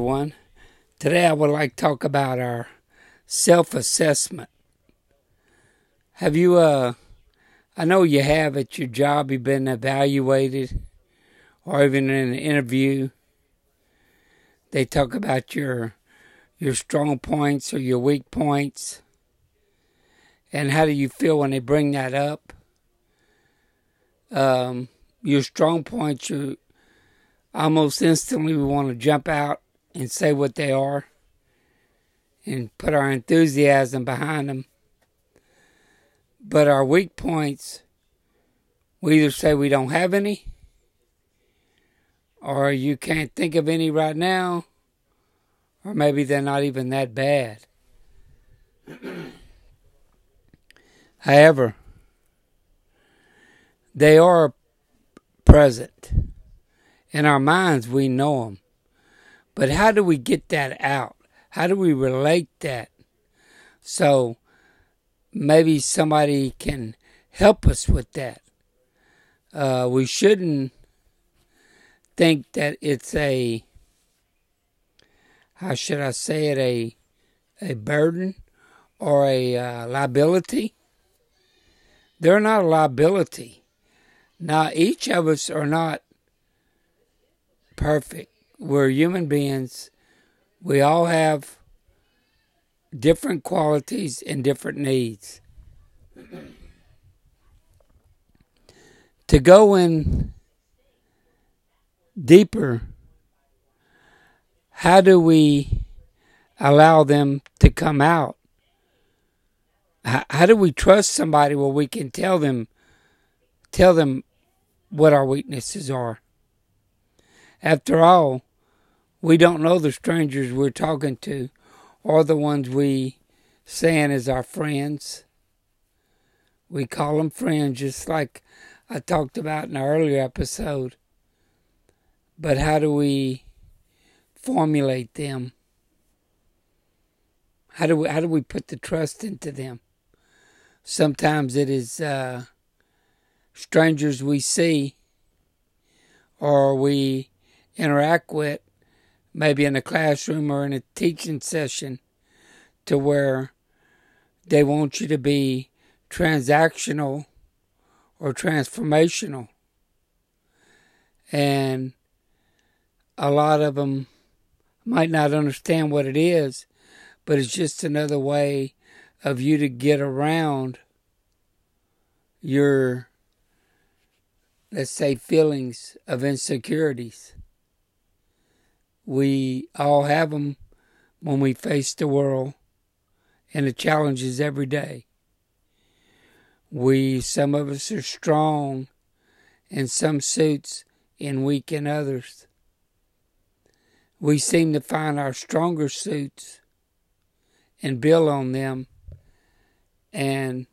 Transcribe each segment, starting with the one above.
One. Today I would like to talk about our self assessment. Have you uh I know you have at your job you've been evaluated or even in an interview they talk about your your strong points or your weak points. And how do you feel when they bring that up? Um, your strong points, you almost instantly we want to jump out and say what they are and put our enthusiasm behind them. But our weak points, we either say we don't have any, or you can't think of any right now, or maybe they're not even that bad. However, they are present. In our minds, we know them. But how do we get that out? How do we relate that? So maybe somebody can help us with that. Uh, we shouldn't think that it's a, how should I say it, a, a burden or a uh, liability. They're not a liability. Now, each of us are not perfect. We're human beings. We all have different qualities and different needs. to go in deeper, how do we allow them to come out? How, how do we trust somebody where we can tell them tell them what our weaknesses are? After all, we don't know the strangers we're talking to or the ones we saying as our friends. We call them friends just like I talked about in an earlier episode. But how do we formulate them? How do we, how do we put the trust into them? Sometimes it is uh, strangers we see or we interact with, maybe in a classroom or in a teaching session, to where they want you to be transactional or transformational. And a lot of them might not understand what it is, but it's just another way of you to get around your, let's say, feelings of insecurities. We all have them when we face the world and the challenges every day. We, some of us are strong in some suits and weak in others. We seem to find our stronger suits and build on them and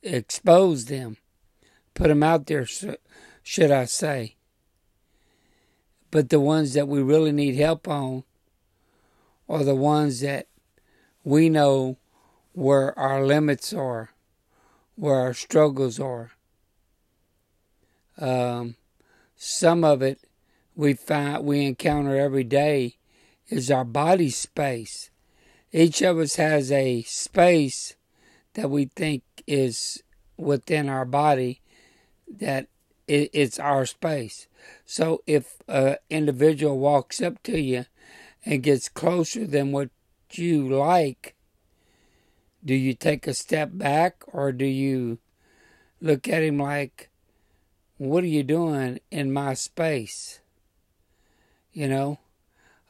expose them, put them out there, should I say. But the ones that we really need help on are the ones that we know where our limits are, where our struggles are. Um, some of it we find we encounter every day is our body space. Each of us has a space that we think is within our body that it's our space. So if an individual walks up to you and gets closer than what you like, do you take a step back or do you look at him like, what are you doing in my space? You know,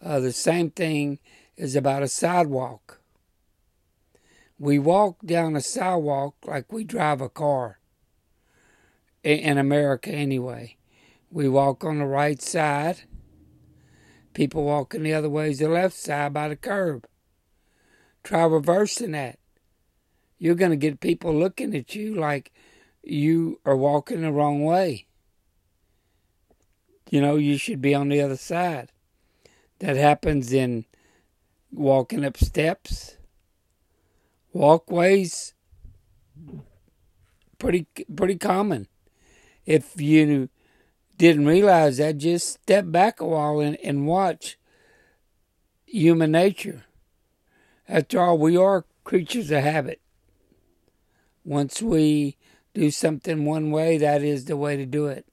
uh, the same thing is about a sidewalk. We walk down a sidewalk like we drive a car. In America, anyway. We walk on the right side. People walking the other way is the left side by the curb. Try reversing that. You're going to get people looking at you like you are walking the wrong way. You know, you should be on the other side. That happens in walking up steps, walkways, pretty pretty common. If you didn't realize that, just step back a while and, and watch human nature. After all, we are creatures of habit. Once we do something one way, that is the way to do it.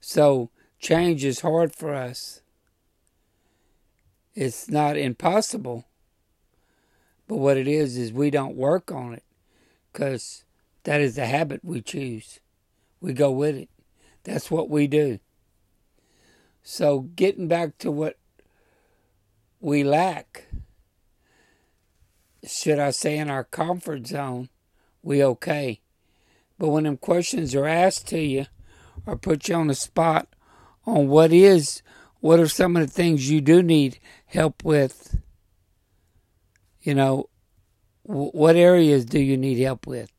So, change is hard for us. It's not impossible, but what it is is we don't work on it because that is the habit we choose. We go with it. That's what we do. So, getting back to what we lack, should I say, in our comfort zone, we okay. But when them questions are asked to you or put you on the spot on what is, what are some of the things you do need help with, you know, what areas do you need help with?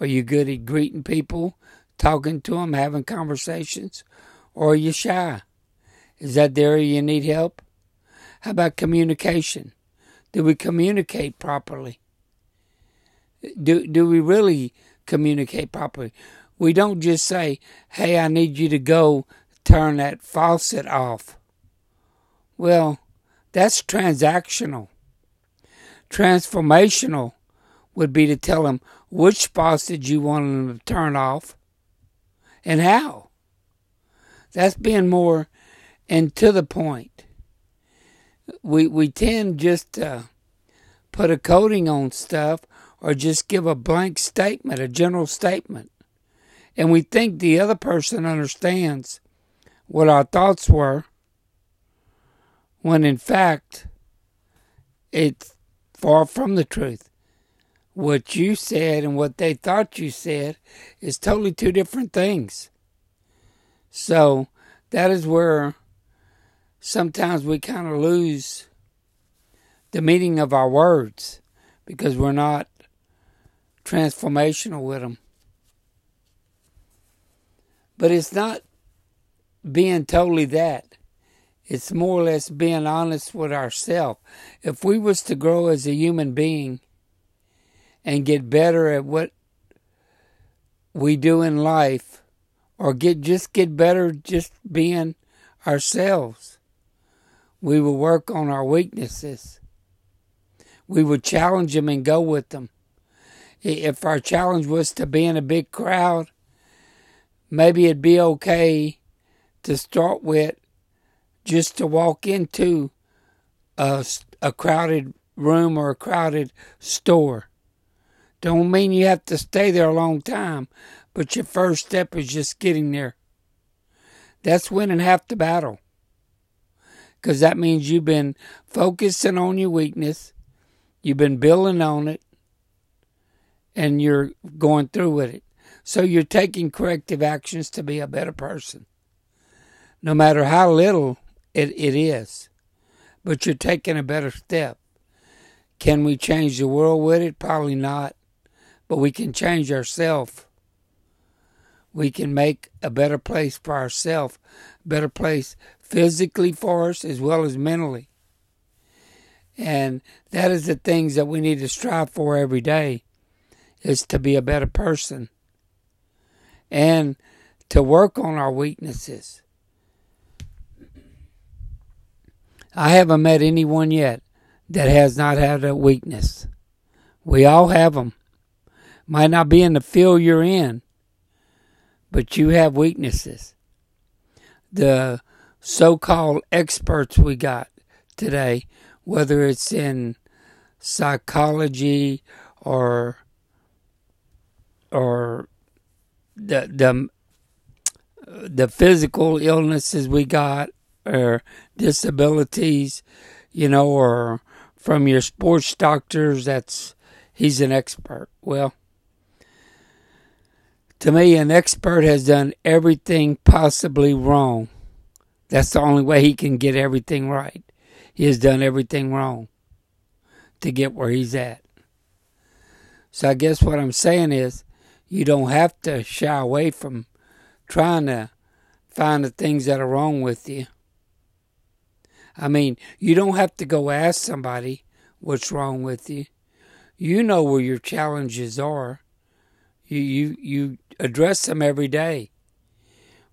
Are you good at greeting people, talking to them, having conversations? Or are you shy? Is that the area you need help? How about communication? Do we communicate properly? Do, do we really communicate properly? We don't just say, hey, I need you to go turn that faucet off. Well, that's transactional. Transformational would be to tell them which faucet you want them to turn off and how. That's being more and to the point. We we tend just to put a coating on stuff or just give a blank statement, a general statement. And we think the other person understands what our thoughts were when in fact it's far from the truth. What you said and what they thought you said is totally two different things. So that is where sometimes we kind of lose the meaning of our words because we're not transformational with them. But it's not being totally that. It's more or less being honest with ourselves. If we was to grow as a human being and get better at what we do in life, or get just get better just being ourselves, we will work on our weaknesses. We will challenge them and go with them. If our challenge was to be in a big crowd, maybe it'd be okay to start with just to walk into a, a crowded room or a crowded store. Don't mean you have to stay there a long time, but your first step is just getting there. That's winning half the battle. Because that means you've been focusing on your weakness, you've been building on it, and you're going through with it. So you're taking corrective actions to be a better person. No matter how little it, it is, but you're taking a better step. Can we change the world with it? Probably not. But we can change ourselves. We can make a better place for ourselves, better place physically for us as well as mentally. And that is the things that we need to strive for every day is to be a better person and to work on our weaknesses. I haven't met anyone yet that has not had a weakness. We all have them. Might not be in the field you're in, but you have weaknesses. The so called experts we got today, whether it's in psychology or or the the the physical illnesses we got or disabilities, you know, or from your sports doctors that's he's an expert. Well, to me, an expert has done everything possibly wrong. That's the only way he can get everything right. He has done everything wrong to get where he's at. So I guess what I'm saying is you don't have to shy away from trying to find the things that are wrong with you. I mean, you don't have to go ask somebody what's wrong with you. You know where your challenges are. You you you address them every day.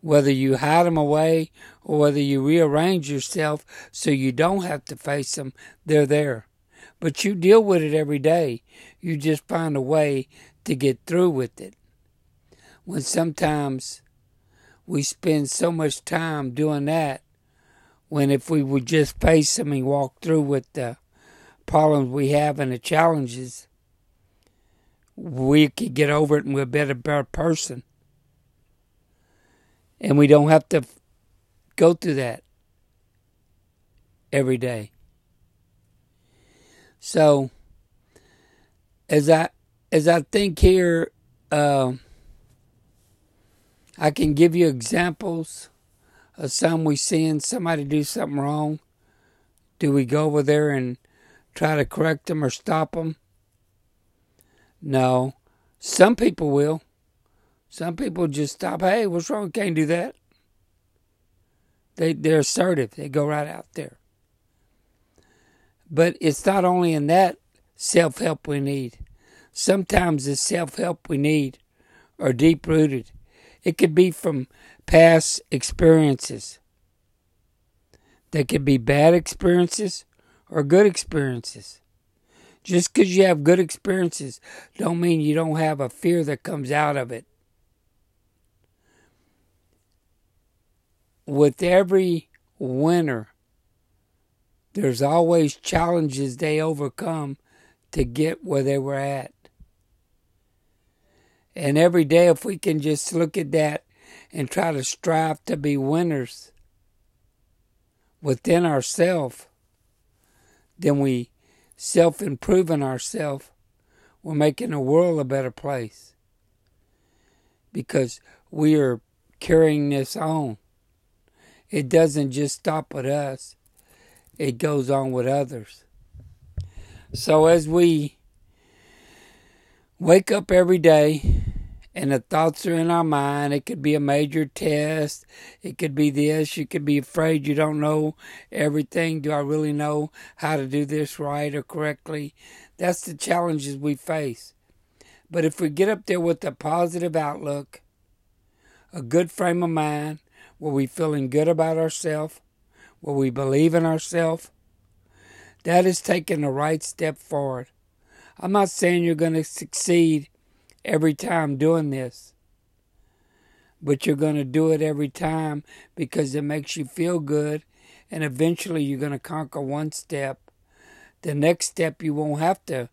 whether you hide them away or whether you rearrange yourself so you don't have to face them, they're there. But you deal with it every day. You just find a way to get through with it. When sometimes we spend so much time doing that, when if we would just face them and walk through with the problems we have and the challenges, we could get over it and we'll be a better person. And we don't have to go through that every day. So, as I as I think here, uh, I can give you examples of some we seen somebody do something wrong. Do we go over there and try to correct them or stop them? No. Some people will. Some people just stop. Hey, what's wrong? Can't do that. They they're assertive. They go right out there. But it's not only in that self help we need. Sometimes the self help we need are deep rooted. It could be from past experiences. They could be bad experiences or good experiences. Just because you have good experiences don't mean you don't have a fear that comes out of it. With every winner, there's always challenges they overcome to get where they were at. And every day, if we can just look at that and try to strive to be winners within ourselves, then we self improving ourselves, we're making the world a better place. Because we are carrying this on. It doesn't just stop with us, it goes on with others. So as we wake up every day and the thoughts are in our mind. It could be a major test. It could be this. You could be afraid you don't know everything. Do I really know how to do this right or correctly? That's the challenges we face. But if we get up there with a positive outlook, a good frame of mind, where we feeling good about ourselves, where we believe in ourselves, that is taking the right step forward. I'm not saying you're going to succeed every time doing this. But you're going to do it every time because it makes you feel good. And eventually you're going to conquer one step. The next step, you won't have to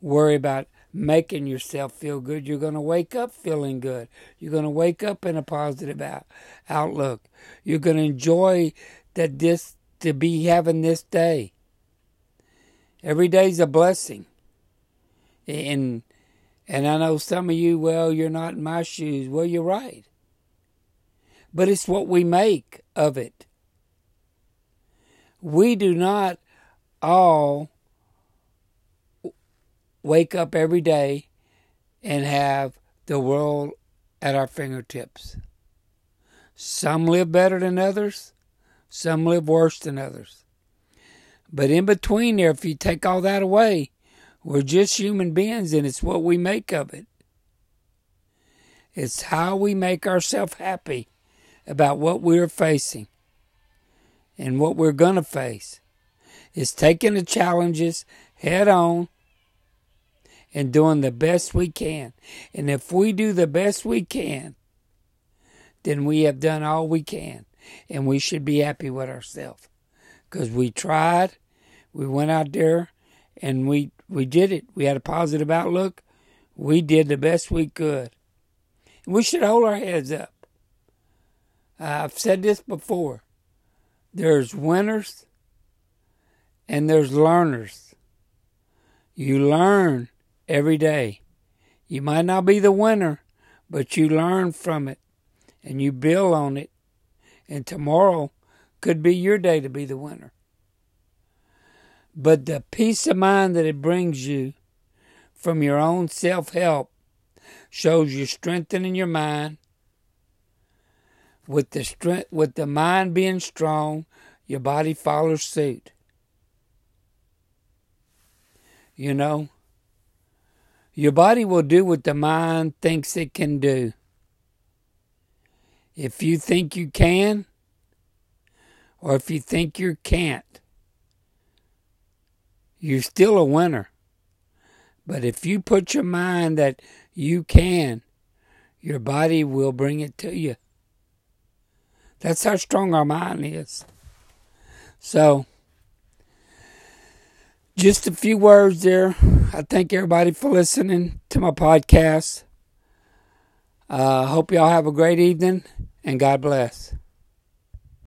worry about making yourself feel good. You're going to wake up feeling good. You're going to wake up in a positive out- outlook. You're going to enjoy that this to be having this day. Every day's a blessing. And and I know some of you, well, you're not in my shoes. Well, you're right. But it's what we make of it. We do not all wake up every day and have the world at our fingertips. Some live better than others, some live worse than others. But in between there, if you take all that away, we're just human beings, and it's what we make of it. It's how we make ourselves happy about what we're facing and what we're going to face. It's taking the challenges head on and doing the best we can. And if we do the best we can, then we have done all we can. And we should be happy with ourselves. Because we tried, we went out there, and we we did it. We had a positive outlook. We did the best we could. We should hold our heads up. I've said this before. There's winners and there's learners. You learn every day. You might not be the winner, but you learn from it and you build on it. And tomorrow could be your day to be the winner. But the peace of mind that it brings you from your own self help shows you strengthening your mind. With the strength, with the mind being strong, your body follows suit. You know, your body will do what the mind thinks it can do. If you think you can, or if you think you can't, you're still a winner. But if you put your mind that you can, your body will bring it to you. That's how strong our mind is. So, just a few words there. I thank everybody for listening to my podcast. I uh, hope y'all have a great evening and God bless.